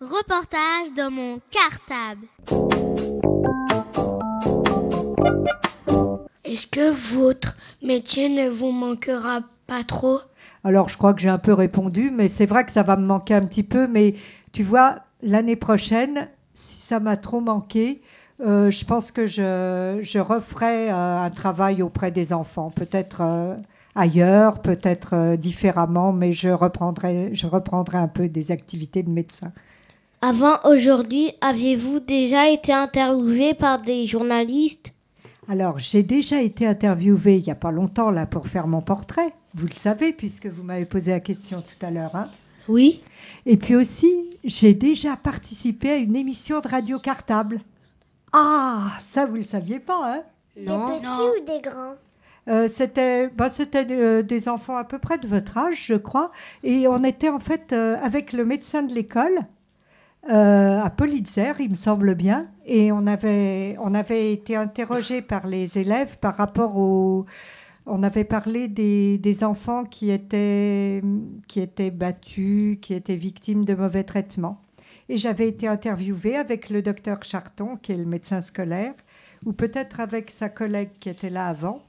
Reportage dans mon cartable. Est-ce que votre métier ne vous manquera pas trop? Alors, je crois que j'ai un peu répondu, mais c'est vrai que ça va me manquer un petit peu. Mais tu vois, l'année prochaine, si ça m'a trop manqué, euh, je pense que je, je referai euh, un travail auprès des enfants, peut-être euh, ailleurs, peut-être différemment, mais je reprendrai, je reprendrai un peu des activités de médecin. Avant aujourd'hui, aviez-vous déjà été interviewé par des journalistes? Alors, j'ai déjà été interviewée il n'y a pas longtemps là pour faire mon portrait. Vous le savez puisque vous m'avez posé la question tout à l'heure. hein. Oui. Et puis aussi, j'ai déjà participé à une émission de radio cartable. Ah, ça vous le saviez pas, hein? Non. Des petits ou des grands? Euh, C'était, bah, c'était euh, des enfants à peu près de votre âge, je crois, et on était en fait euh, avec le médecin de l'école euh, à Politzer, il me semble bien, et on avait, on avait été interrogé par les élèves par rapport au, on avait parlé des, des enfants qui étaient, qui étaient battus, qui étaient victimes de mauvais traitements. Et j'avais été interviewée avec le docteur Charton, qui est le médecin scolaire, ou peut-être avec sa collègue qui était là avant,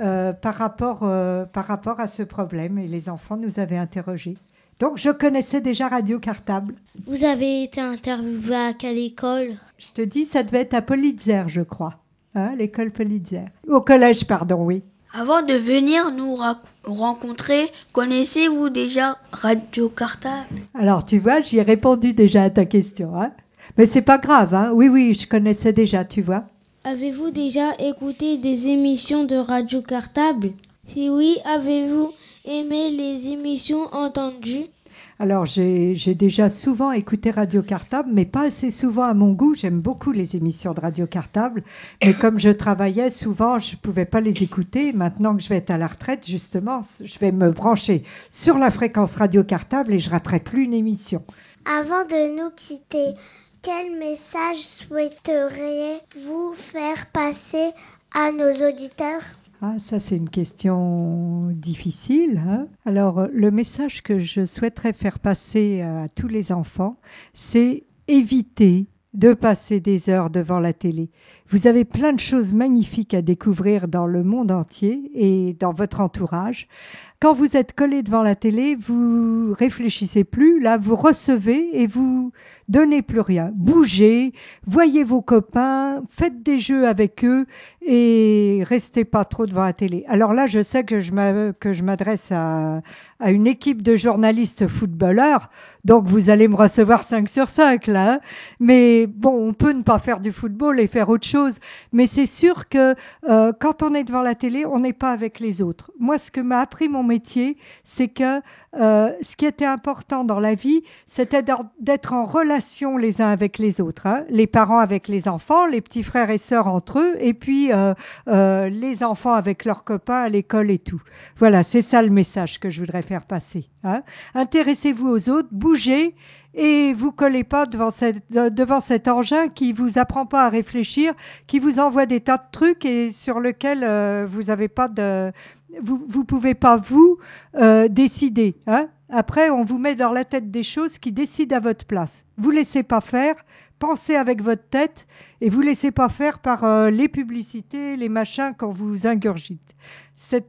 euh, par, rapport, euh, par rapport à ce problème. Et les enfants nous avaient interrogés. Donc je connaissais déjà Radio Cartable. Vous avez été interviewé à quelle école? Je te dis, ça devait être à Politzer, je crois. Hein, L'école Politzer. Au collège, pardon, oui. Avant de venir nous rencontrer, connaissez-vous déjà Radio Cartable? Alors, tu vois, j'y ai répondu déjà à ta question. Hein. Mais c'est pas grave. Hein. Oui, oui, je connaissais déjà, tu vois. Avez-vous déjà écouté des émissions de radio cartable? Si oui, avez-vous aimé les émissions entendues? Alors, j'ai déjà souvent écouté Radio Cartable, mais pas assez souvent à mon goût. J'aime beaucoup les émissions de Radio Cartable. Mais comme je travaillais souvent, je ne pouvais pas les écouter. Maintenant que je vais être à la retraite, justement, je vais me brancher sur la fréquence Radio Cartable et je raterai plus une émission. Avant de nous quitter, quel message souhaiteriez-vous faire passer à nos auditeurs? Ah, ça, c'est une question difficile. hein. Alors, euh, le message que je souhaiterais faire passer à tous les enfants, c'est éviter de passer des heures devant la télé. Vous avez plein de choses magnifiques à découvrir dans le monde entier et dans votre entourage. Quand vous êtes collé devant la télé, vous réfléchissez plus, là, vous recevez et vous donnez plus rien. Bougez, voyez vos copains, faites des jeux avec eux et restez pas trop devant la télé. Alors là, je sais que je m'adresse à, à une équipe de journalistes footballeurs, donc vous allez me recevoir 5 sur 5 là. hein. Mais bon, on peut ne pas faire du football et faire autre chose. Mais c'est sûr que euh, quand on est devant la télé, on n'est pas avec les autres. Moi, ce que m'a appris mon métier, c'est que euh, ce qui était important dans la vie, c'était d'être en relation les uns avec les autres. hein. Les parents avec les enfants, les petits frères et sœurs entre eux, et puis euh, les enfants avec leurs copains à l'école et tout. Voilà, c'est ça le message que je voudrais faire passer. hein. Intéressez-vous aux autres, bougez et vous collez pas devant, cette- de- devant cet engin qui vous apprend pas à réfléchir, qui vous envoie des tas de trucs et sur lequel euh, vous avez pas de, vous vous pouvez pas vous euh, décider. Hein Après, on vous met dans la tête des choses qui décident à votre place. Vous laissez pas faire, pensez avec votre tête et vous laissez pas faire par euh, les publicités, les machins qu'on vous ingurgite.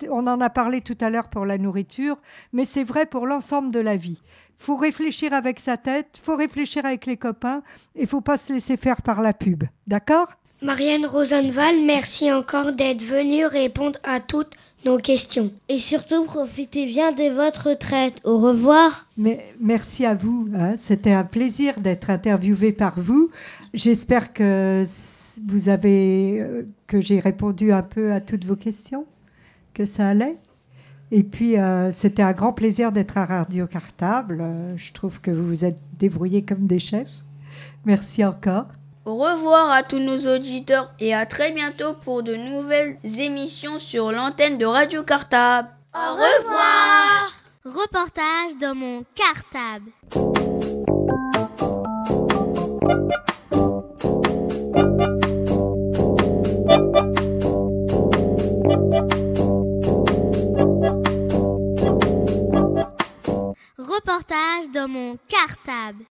On en a parlé tout à l'heure pour la nourriture, mais c'est vrai pour l'ensemble de la vie. Faut réfléchir avec sa tête, faut réfléchir avec les copains et faut pas se laisser faire par la pub. D'accord? Marianne Rosenval, merci encore d'être venue répondre à toutes nos questions. Et surtout, profitez bien de votre retraite. Au revoir. Mais merci à vous. hein. C'était un plaisir d'être interviewé par vous. J'espère que vous avez euh, que j'ai répondu un peu à toutes vos questions, que ça allait. Et puis euh, c'était un grand plaisir d'être à Radio Cartable. Euh, je trouve que vous vous êtes débrouillés comme des chefs. Merci encore. Au revoir à tous nos auditeurs et à très bientôt pour de nouvelles émissions sur l'antenne de Radio Cartable. Au revoir Reportage dans mon cartable.